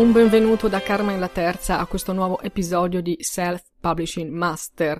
Un benvenuto da Carmen la Terza a questo nuovo episodio di Self Publishing Master.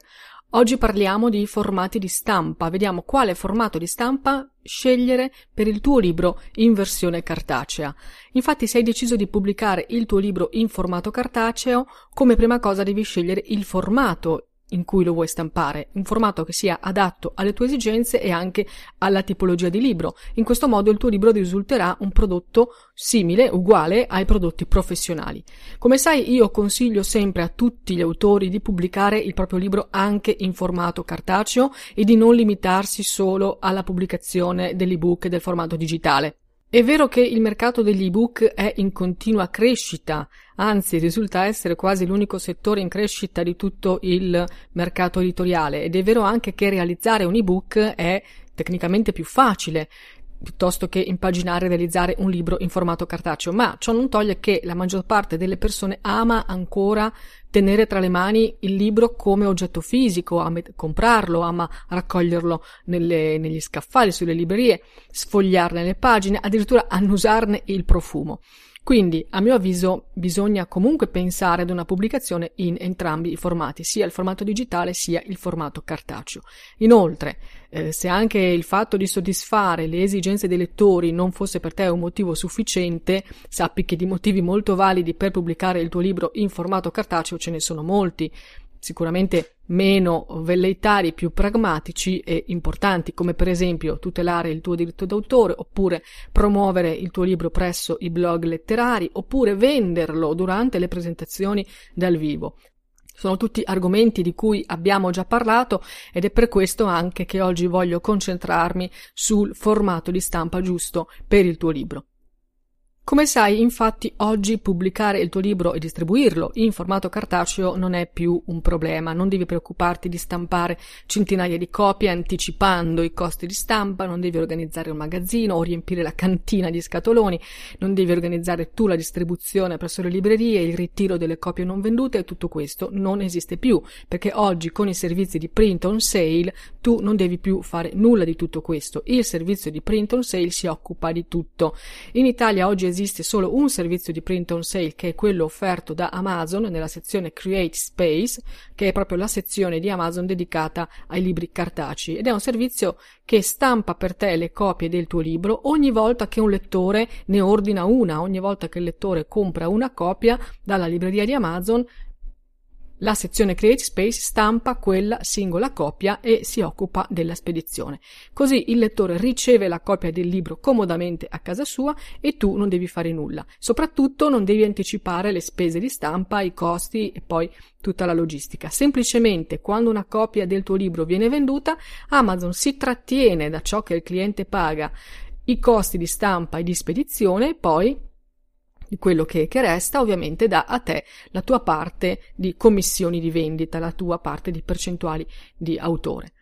Oggi parliamo di formati di stampa, vediamo quale formato di stampa scegliere per il tuo libro in versione cartacea. Infatti se hai deciso di pubblicare il tuo libro in formato cartaceo, come prima cosa devi scegliere il formato in cui lo vuoi stampare, un formato che sia adatto alle tue esigenze e anche alla tipologia di libro. In questo modo il tuo libro risulterà un prodotto simile, uguale ai prodotti professionali. Come sai, io consiglio sempre a tutti gli autori di pubblicare il proprio libro anche in formato cartaceo e di non limitarsi solo alla pubblicazione dell'ebook e del formato digitale. È vero che il mercato degli ebook è in continua crescita, anzi risulta essere quasi l'unico settore in crescita di tutto il mercato editoriale ed è vero anche che realizzare un ebook è tecnicamente più facile piuttosto che impaginare e realizzare un libro in formato cartaceo, ma ciò non toglie che la maggior parte delle persone ama ancora tenere tra le mani il libro come oggetto fisico, ama comprarlo, ama raccoglierlo nelle, negli scaffali, sulle librerie, sfogliarne le pagine, addirittura annusarne il profumo. Quindi, a mio avviso, bisogna comunque pensare ad una pubblicazione in entrambi i formati, sia il formato digitale sia il formato cartaceo. Inoltre, eh, se anche il fatto di soddisfare le esigenze dei lettori non fosse per te un motivo sufficiente, sappi che di motivi molto validi per pubblicare il tuo libro in formato cartaceo ce ne sono molti sicuramente meno velleitari, più pragmatici e importanti, come per esempio tutelare il tuo diritto d'autore, oppure promuovere il tuo libro presso i blog letterari, oppure venderlo durante le presentazioni dal vivo. Sono tutti argomenti di cui abbiamo già parlato ed è per questo anche che oggi voglio concentrarmi sul formato di stampa giusto per il tuo libro. Come sai, infatti, oggi pubblicare il tuo libro e distribuirlo in formato cartaceo non è più un problema, non devi preoccuparti di stampare centinaia di copie anticipando i costi di stampa, non devi organizzare un magazzino o riempire la cantina di scatoloni, non devi organizzare tu la distribuzione presso le librerie, il ritiro delle copie non vendute e tutto questo non esiste più, perché oggi con i servizi di print on sale tu non devi più fare nulla di tutto questo, il servizio di print on sale si occupa di tutto. In Italia oggi esiste esiste solo un servizio di print on sale che è quello offerto da Amazon nella sezione Create Space, che è proprio la sezione di Amazon dedicata ai libri cartacei ed è un servizio che stampa per te le copie del tuo libro ogni volta che un lettore ne ordina una, ogni volta che il lettore compra una copia dalla libreria di Amazon la sezione Create Space stampa quella singola copia e si occupa della spedizione. Così il lettore riceve la copia del libro comodamente a casa sua e tu non devi fare nulla. Soprattutto non devi anticipare le spese di stampa, i costi e poi tutta la logistica. Semplicemente quando una copia del tuo libro viene venduta, Amazon si trattiene da ciò che il cliente paga i costi di stampa e di spedizione e poi di quello che, che resta, ovviamente dà a te la tua parte di commissioni di vendita, la tua parte di percentuali di autore.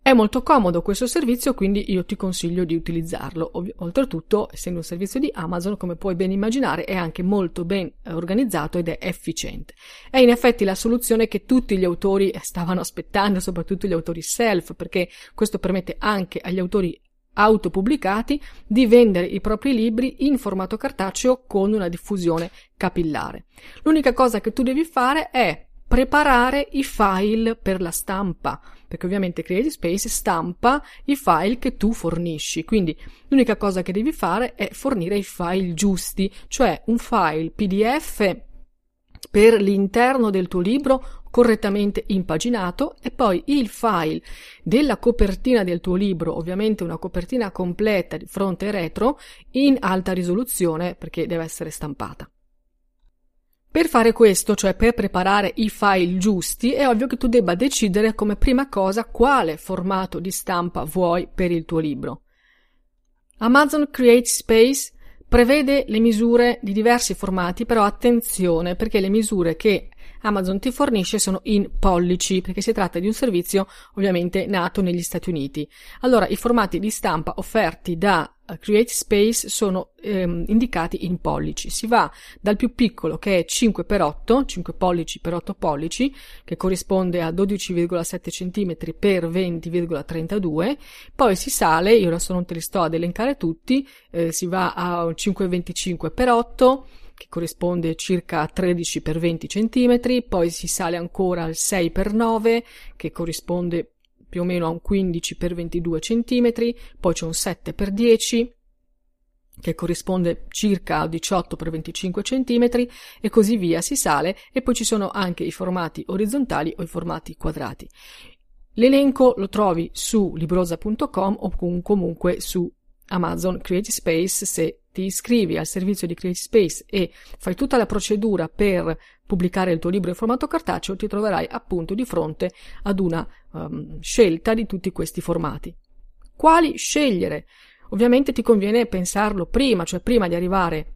È molto comodo questo servizio, quindi io ti consiglio di utilizzarlo. Oltretutto, essendo un servizio di Amazon, come puoi ben immaginare, è anche molto ben organizzato ed è efficiente. È in effetti la soluzione che tutti gli autori stavano aspettando, soprattutto gli autori self, perché questo permette anche agli autori autopubblicati di vendere i propri libri in formato cartaceo con una diffusione capillare. L'unica cosa che tu devi fare è preparare i file per la stampa, perché ovviamente Creative Space stampa i file che tu fornisci, quindi l'unica cosa che devi fare è fornire i file giusti, cioè un file PDF per l'interno del tuo libro correttamente impaginato e poi il file della copertina del tuo libro, ovviamente una copertina completa di fronte e retro in alta risoluzione perché deve essere stampata. Per fare questo, cioè per preparare i file giusti, è ovvio che tu debba decidere come prima cosa quale formato di stampa vuoi per il tuo libro. Amazon Create Space prevede le misure di diversi formati, però attenzione perché le misure che Amazon ti fornisce sono in pollici, perché si tratta di un servizio ovviamente nato negli Stati Uniti. Allora, i formati di stampa offerti da eh, Create Space sono ehm, indicati in pollici. Si va dal più piccolo che è 5x8, 5 pollici per 8 pollici, che corrisponde a 12,7 cm per 20,32, poi si sale, io adesso non te li sto ad elencare tutti, eh, si va a 5,25 x 8, che corrisponde circa a 13 x 20 cm, poi si sale ancora al 6 x 9 che corrisponde più o meno a un 15 x 22 cm, poi c'è un 7 x 10 che corrisponde circa a 18 x 25 cm e così via si sale e poi ci sono anche i formati orizzontali o i formati quadrati. L'elenco lo trovi su librosa.com o comunque su Amazon Creative Space se ti iscrivi al servizio di Creative Space e fai tutta la procedura per pubblicare il tuo libro in formato cartaceo, ti troverai appunto di fronte ad una um, scelta di tutti questi formati. Quali scegliere? Ovviamente ti conviene pensarlo prima, cioè prima di arrivare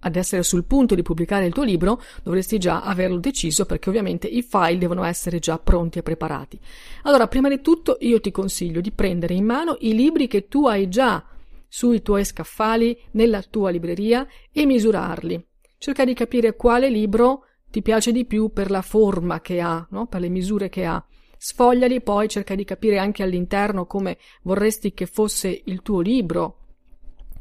ad essere sul punto di pubblicare il tuo libro, dovresti già averlo deciso perché ovviamente i file devono essere già pronti e preparati. Allora, prima di tutto io ti consiglio di prendere in mano i libri che tu hai già sui tuoi scaffali nella tua libreria e misurarli. Cerca di capire quale libro ti piace di più per la forma che ha, no? per le misure che ha. Sfogliali, poi cerca di capire anche all'interno come vorresti che fosse il tuo libro,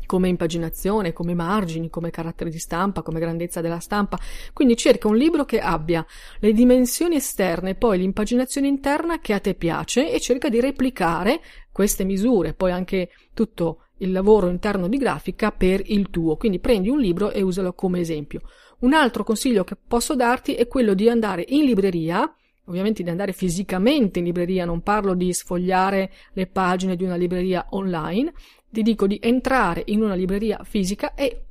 come impaginazione, come margini, come carattere di stampa, come grandezza della stampa. Quindi cerca un libro che abbia le dimensioni esterne e poi l'impaginazione interna che a te piace e cerca di replicare queste misure, poi anche tutto il lavoro interno di grafica per il tuo. Quindi prendi un libro e usalo come esempio. Un altro consiglio che posso darti è quello di andare in libreria, ovviamente di andare fisicamente in libreria, non parlo di sfogliare le pagine di una libreria online, ti dico di entrare in una libreria fisica e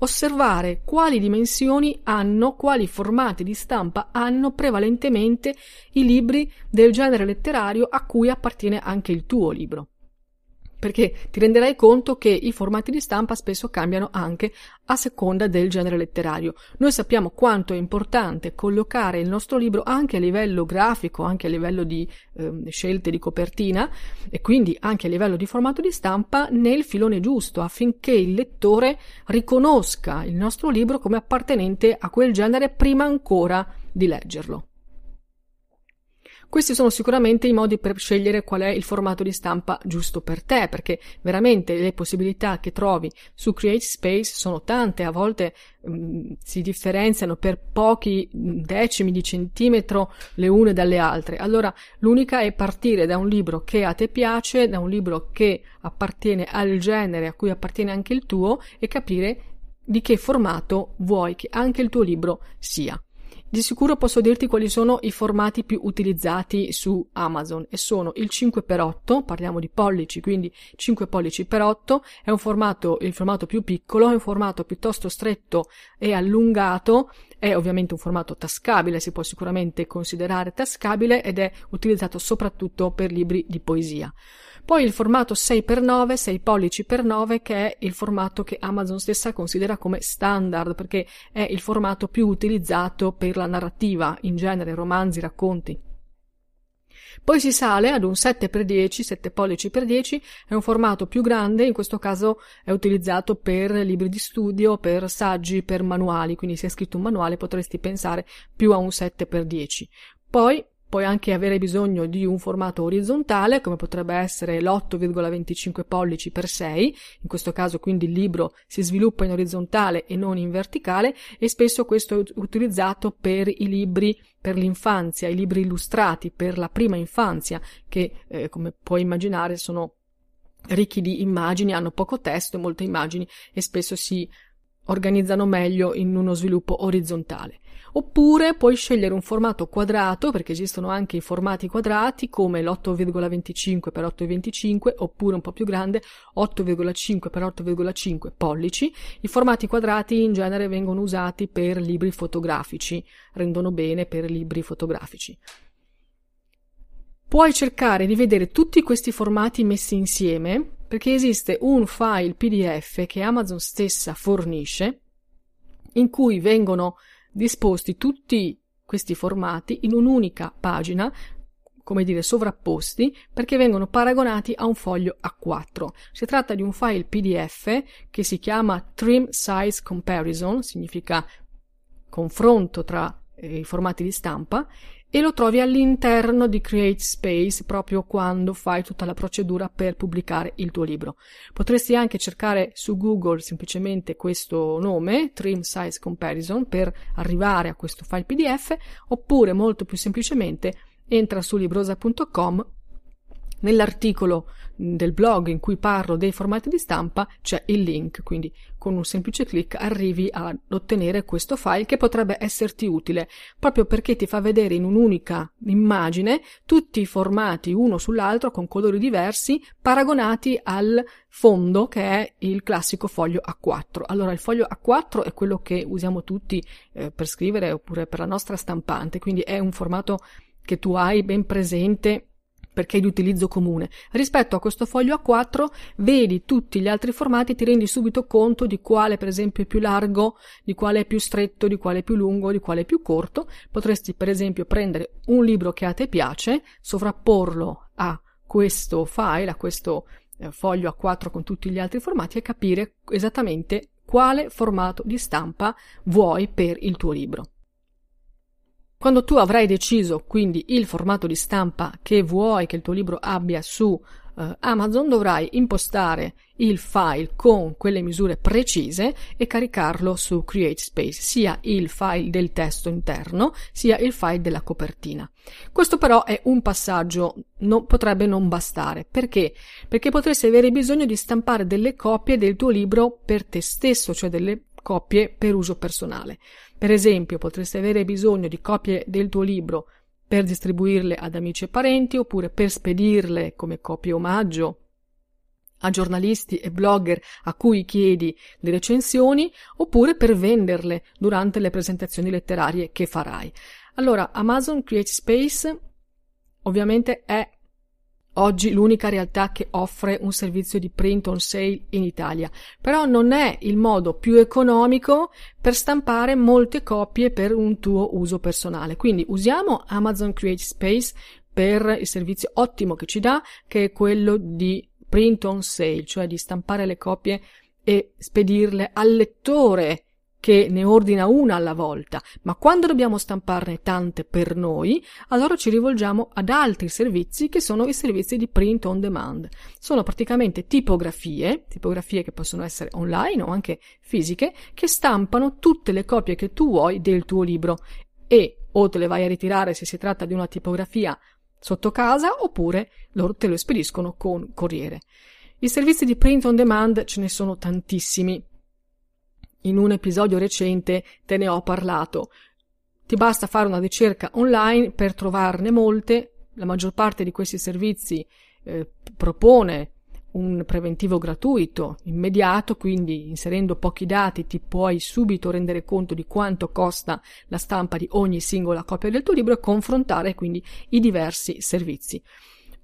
osservare quali dimensioni hanno, quali formati di stampa hanno prevalentemente i libri del genere letterario a cui appartiene anche il tuo libro perché ti renderai conto che i formati di stampa spesso cambiano anche a seconda del genere letterario. Noi sappiamo quanto è importante collocare il nostro libro anche a livello grafico, anche a livello di eh, scelte di copertina e quindi anche a livello di formato di stampa nel filone giusto affinché il lettore riconosca il nostro libro come appartenente a quel genere prima ancora di leggerlo. Questi sono sicuramente i modi per scegliere qual è il formato di stampa giusto per te, perché veramente le possibilità che trovi su Create Space sono tante, a volte mh, mm, si differenziano per pochi decimi di centimetro le une dalle altre. Allora, l'unica è partire da un libro che a te piace, da un libro che appartiene al genere a cui appartiene anche il tuo e capire di che formato vuoi che anche il tuo libro sia. Di sicuro posso dirti quali sono i formati più utilizzati su Amazon e sono il 5x8, parliamo di pollici, quindi 5 pollici per 8, è un formato, il formato più piccolo, è un formato piuttosto stretto e allungato, è ovviamente un formato tascabile, si può sicuramente considerare tascabile ed è utilizzato soprattutto per libri di poesia. Poi il formato 6x9, 6 pollici per 9, che è il formato che Amazon stessa considera come standard, perché è il formato più utilizzato per la narrativa, in genere romanzi, racconti. Poi si sale ad un 7x10, 7 pollici per 10, è un formato più grande, in questo caso è utilizzato per libri di studio, per saggi, per manuali, quindi se hai scritto un manuale potresti pensare più a un 7x10. Poi Puoi anche avere bisogno di un formato orizzontale, come potrebbe essere l'8,25 pollici per 6, in questo caso quindi il libro si sviluppa in orizzontale e non in verticale e spesso questo è utilizzato per i libri per l'infanzia, i libri illustrati per la prima infanzia, che eh, come puoi immaginare sono ricchi di immagini, hanno poco testo e molte immagini e spesso si organizzano meglio in uno sviluppo orizzontale. Oppure puoi scegliere un formato quadrato, perché esistono anche i formati quadrati come l'8,25 x 8,25 oppure un po' più grande 8,5 x 8,5 pollici. I formati quadrati in genere vengono usati per libri fotografici, rendono bene per libri fotografici. Puoi cercare di vedere tutti questi formati messi insieme perché esiste un file PDF che Amazon stessa fornisce in cui vengono disposti tutti questi formati in un'unica pagina, come dire sovrapposti, perché vengono paragonati a un foglio A4. Si tratta di un file PDF che si chiama Trim Size Comparison, significa confronto tra i formati di stampa, e lo trovi all'interno di Create Space proprio quando fai tutta la procedura per pubblicare il tuo libro. Potresti anche cercare su Google semplicemente questo nome, Trim Size Comparison, per arrivare a questo file PDF, oppure molto più semplicemente entra su librosa.com Nell'articolo del blog in cui parlo dei formati di stampa c'è il link, quindi con un semplice clic arrivi ad ottenere questo file che potrebbe esserti utile proprio perché ti fa vedere in un'unica immagine tutti i formati uno sull'altro con colori diversi paragonati al fondo che è il classico foglio A4. Allora il foglio A4 è quello che usiamo tutti eh, per scrivere oppure per la nostra stampante, quindi è un formato che tu hai ben presente perché è di utilizzo comune. Rispetto a questo foglio A4 vedi tutti gli altri formati e ti rendi subito conto di quale per esempio è più largo, di quale è più stretto, di quale è più lungo, di quale è più corto. Potresti per esempio prendere un libro che a te piace, sovrapporlo a questo file, a questo eh, foglio A4 con tutti gli altri formati e capire esattamente quale formato di stampa vuoi per il tuo libro. Quando tu avrai deciso quindi il formato di stampa che vuoi che il tuo libro abbia su uh, Amazon, dovrai impostare il file con quelle misure precise e caricarlo su CreateSpace, sia il file del testo interno, sia il file della copertina. Questo però è un passaggio, no, potrebbe non bastare. Perché? Perché potresti avere bisogno di stampare delle copie del tuo libro per te stesso, cioè delle copie per uso personale. Per esempio, potresti avere bisogno di copie del tuo libro per distribuirle ad amici e parenti oppure per spedirle come copie omaggio a giornalisti e blogger a cui chiedi le recensioni oppure per venderle durante le presentazioni letterarie che farai. Allora, Amazon Create Space ovviamente è oggi l'unica realtà che offre un servizio di print on sale in Italia, però non è il modo più economico per stampare molte copie per un tuo uso personale. Quindi usiamo Amazon Create Space per il servizio ottimo che ci dà, che è quello di print on sale, cioè di stampare le copie e spedirle al lettore che ne ordina una alla volta, ma quando dobbiamo stamparne tante per noi, allora ci rivolgiamo ad altri servizi che sono i servizi di print on demand. Sono praticamente tipografie, tipografie che possono essere online o anche fisiche, che stampano tutte le copie che tu vuoi del tuo libro e o te le vai a ritirare se si tratta di una tipografia sotto casa oppure loro te lo spediscono con corriere. I servizi di print on demand ce ne sono tantissimi, in un episodio recente te ne ho parlato. Ti basta fare una ricerca online per trovarne molte. La maggior parte di questi servizi eh, propone un preventivo gratuito, immediato, quindi inserendo pochi dati ti puoi subito rendere conto di quanto costa la stampa di ogni singola copia del tuo libro e confrontare quindi i diversi servizi.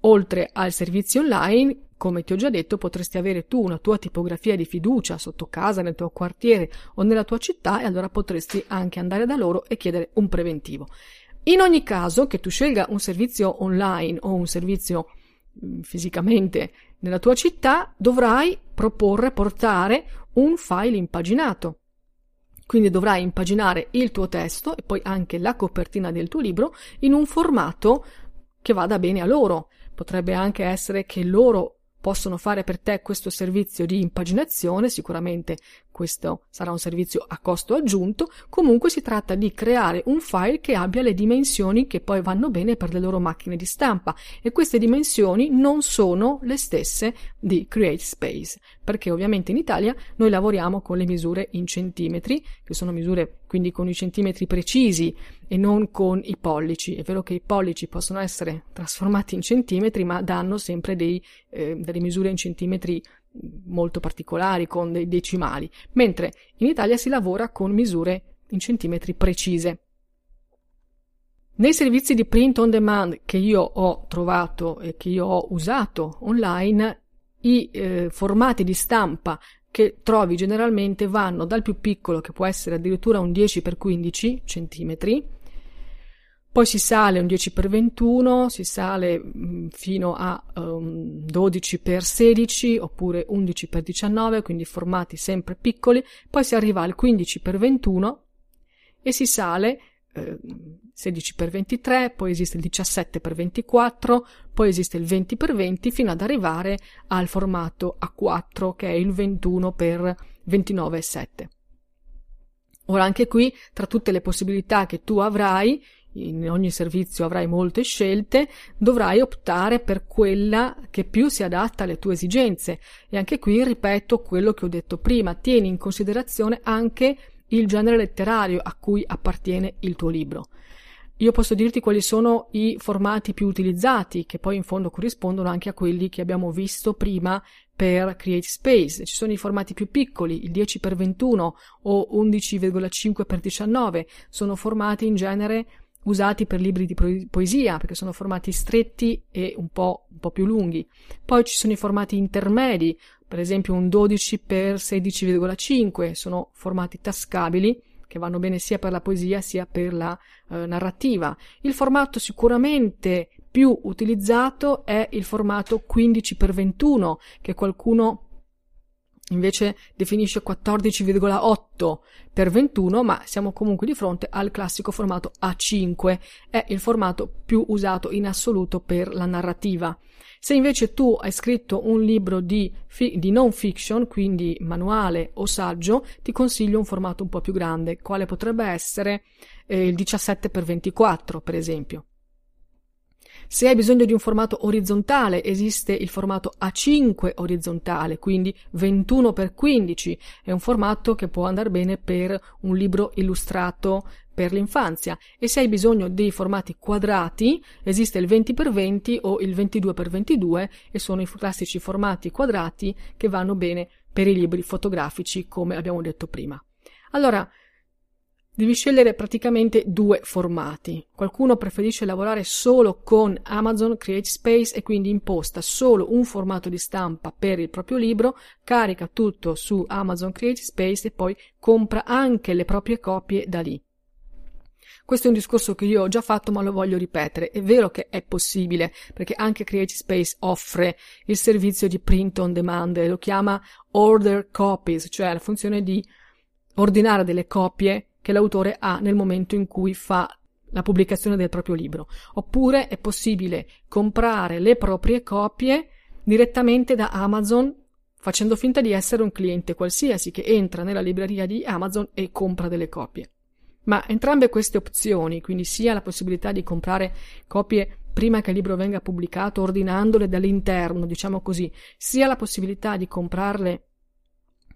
Oltre al servizio online, come ti ho già detto, potresti avere tu una tua tipografia di fiducia sotto casa, nel tuo quartiere o nella tua città e allora potresti anche andare da loro e chiedere un preventivo. In ogni caso, che tu scelga un servizio online o un servizio mm, fisicamente nella tua città, dovrai proporre, portare un file impaginato Quindi dovrai impaginare il tuo testo e poi anche la copertina del tuo libro in un formato che vada bene a loro. Potrebbe anche essere che loro possono fare per te questo servizio di impaginazione, sicuramente questo sarà un servizio a costo aggiunto, comunque si tratta di creare un file che abbia le dimensioni che poi vanno bene per le loro macchine di stampa e queste dimensioni non sono le stesse di Create Space, perché ovviamente in Italia noi lavoriamo con le misure in centimetri, che sono misure quindi con i centimetri precisi e non con i pollici. È vero che i pollici possono essere trasformati in centimetri, ma danno sempre dei, eh, delle misure in centimetri molto particolari, con dei decimali, mentre in Italia si lavora con misure in centimetri precise. Nei servizi di print on demand che io ho trovato e che io ho usato online, i eh, formati di stampa che trovi generalmente vanno dal più piccolo, che può essere addirittura un 10 x 15 centimetri, poi si sale un 10 x 21, si sale mm, fino a um, 12 x 16 oppure 11 x 19, quindi formati sempre piccoli, poi si arriva al 15 x 21 e si sale eh, 16 x 23, poi esiste il 17 x 24, poi esiste il 20 x 20 fino ad arrivare al formato A4 che è il 21 x 29,7. Ora anche qui, tra tutte le possibilità che tu avrai, in ogni servizio avrai molte scelte, dovrai optare per quella che più si adatta alle tue esigenze. E anche qui ripeto quello che ho detto prima, tieni in considerazione anche il genere letterario a cui appartiene il tuo libro. Io posso dirti quali sono i formati più utilizzati, che poi in fondo corrispondono anche a quelli che abbiamo visto prima per Create Space. Ci sono i formati più piccoli, il 10x21 o 11,5x19, sono formati in genere usati per libri di poesia, perché sono formati stretti e un po', un po', più lunghi. Poi ci sono i formati intermedi, per esempio un 12 x 16,5, sono formati tascabili che vanno bene sia per la poesia sia per la eh, narrativa. Il formato sicuramente più utilizzato è il formato 15 x 21, che qualcuno invece definisce 14,8 per 21, ma siamo comunque di fronte al classico formato A5, è il formato più usato in assoluto per la narrativa. Se invece tu hai scritto un libro di, fi- di non fiction, quindi manuale o saggio, ti consiglio un formato un po' più grande, quale potrebbe essere eh, il 17 x 24, per esempio. Se hai bisogno di un formato orizzontale, esiste il formato A5 orizzontale, quindi 21 x 15, è un formato che può andare bene per un libro illustrato per l'infanzia e se hai bisogno dei formati quadrati esiste il 20 x 20 o il 22 x 22 e sono i classici formati quadrati che vanno bene per i libri fotografici come abbiamo detto prima. Allora, Devi scegliere praticamente due formati. Qualcuno preferisce lavorare solo con Amazon Create Space e quindi imposta solo un formato di stampa per il proprio libro, carica tutto su Amazon Create Space e poi compra anche le proprie copie da lì. Questo è un discorso che io ho già fatto ma lo voglio ripetere. È vero che è possibile perché anche Create Space offre il servizio di print on demand, lo chiama order copies, cioè la funzione di ordinare delle copie che l'autore ha nel momento in cui fa la pubblicazione del proprio libro. Oppure è possibile comprare le proprie copie direttamente da Amazon facendo finta di essere un cliente qualsiasi che entra nella libreria di Amazon e compra delle copie. Ma entrambe queste opzioni, quindi sia la possibilità di comprare copie prima che il libro venga pubblicato, ordinandole dall'interno, diciamo così, sia la possibilità di comprarle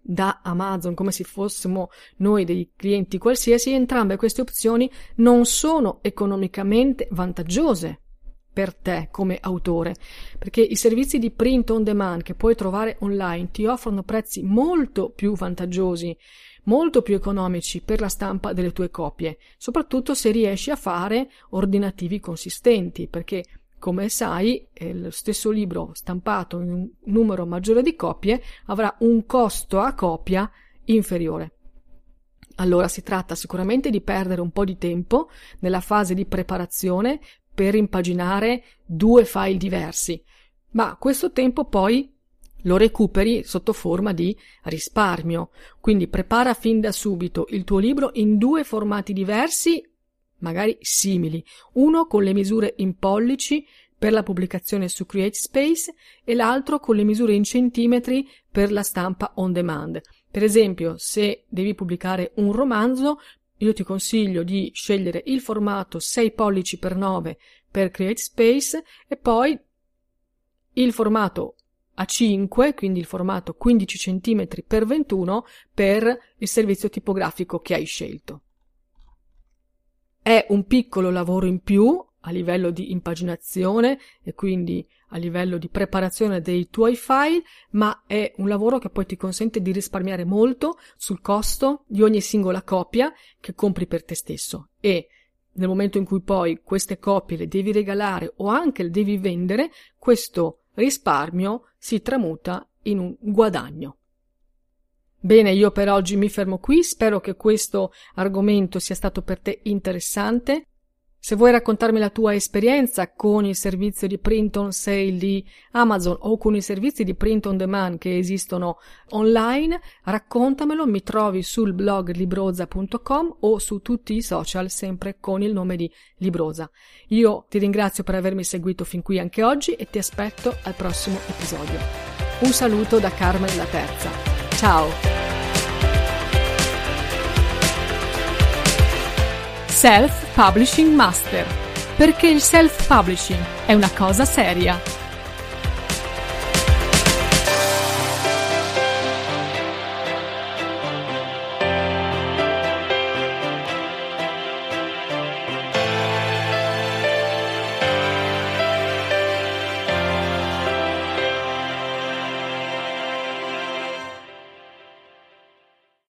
da Amazon come se fossimo noi dei clienti qualsiasi, entrambe queste opzioni non sono economicamente vantaggiose per te come autore, perché i servizi di print on demand che puoi trovare online ti offrono prezzi molto più vantaggiosi, molto più economici per la stampa delle tue copie, soprattutto se riesci a fare ordinativi consistenti, perché come sai, lo stesso libro stampato in un numero maggiore di copie avrà un costo a copia inferiore. Allora si tratta sicuramente di perdere un po' di tempo nella fase di preparazione per impaginare due file diversi, ma questo tempo poi lo recuperi sotto forma di risparmio. Quindi prepara fin da subito il tuo libro in due formati diversi, magari simili, uno con le misure in pollici per la pubblicazione su CreateSpace e l'altro con le misure in centimetri per la stampa on demand. Per esempio, se devi pubblicare un romanzo, io ti consiglio di scegliere il formato 6 pollici per 9 per CreateSpace e poi il formato a5, quindi il formato 15 cm x 21 per il servizio tipografico che hai scelto. È un piccolo lavoro in più a livello di impaginazione e quindi a livello di preparazione dei tuoi file, ma è un lavoro che poi ti consente di risparmiare molto sul costo di ogni singola copia che compri per te stesso e nel momento in cui poi queste copie le devi regalare o anche le devi vendere, questo risparmio si tramuta in un guadagno. Bene, io per oggi mi fermo qui, spero che questo argomento sia stato per te interessante. Se vuoi raccontarmi la tua esperienza con il servizio di print on sale di Amazon o con i servizi di print on demand che esistono online, raccontamelo, mi trovi sul blog libroza.com o su tutti i social sempre con il nome di Libroza. Io ti ringrazio per avermi seguito fin qui anche oggi e ti aspetto al prossimo episodio. Un saluto da Carmen la Terza. Ciao! Self Publishing Master. Perché il self-publishing è una cosa seria.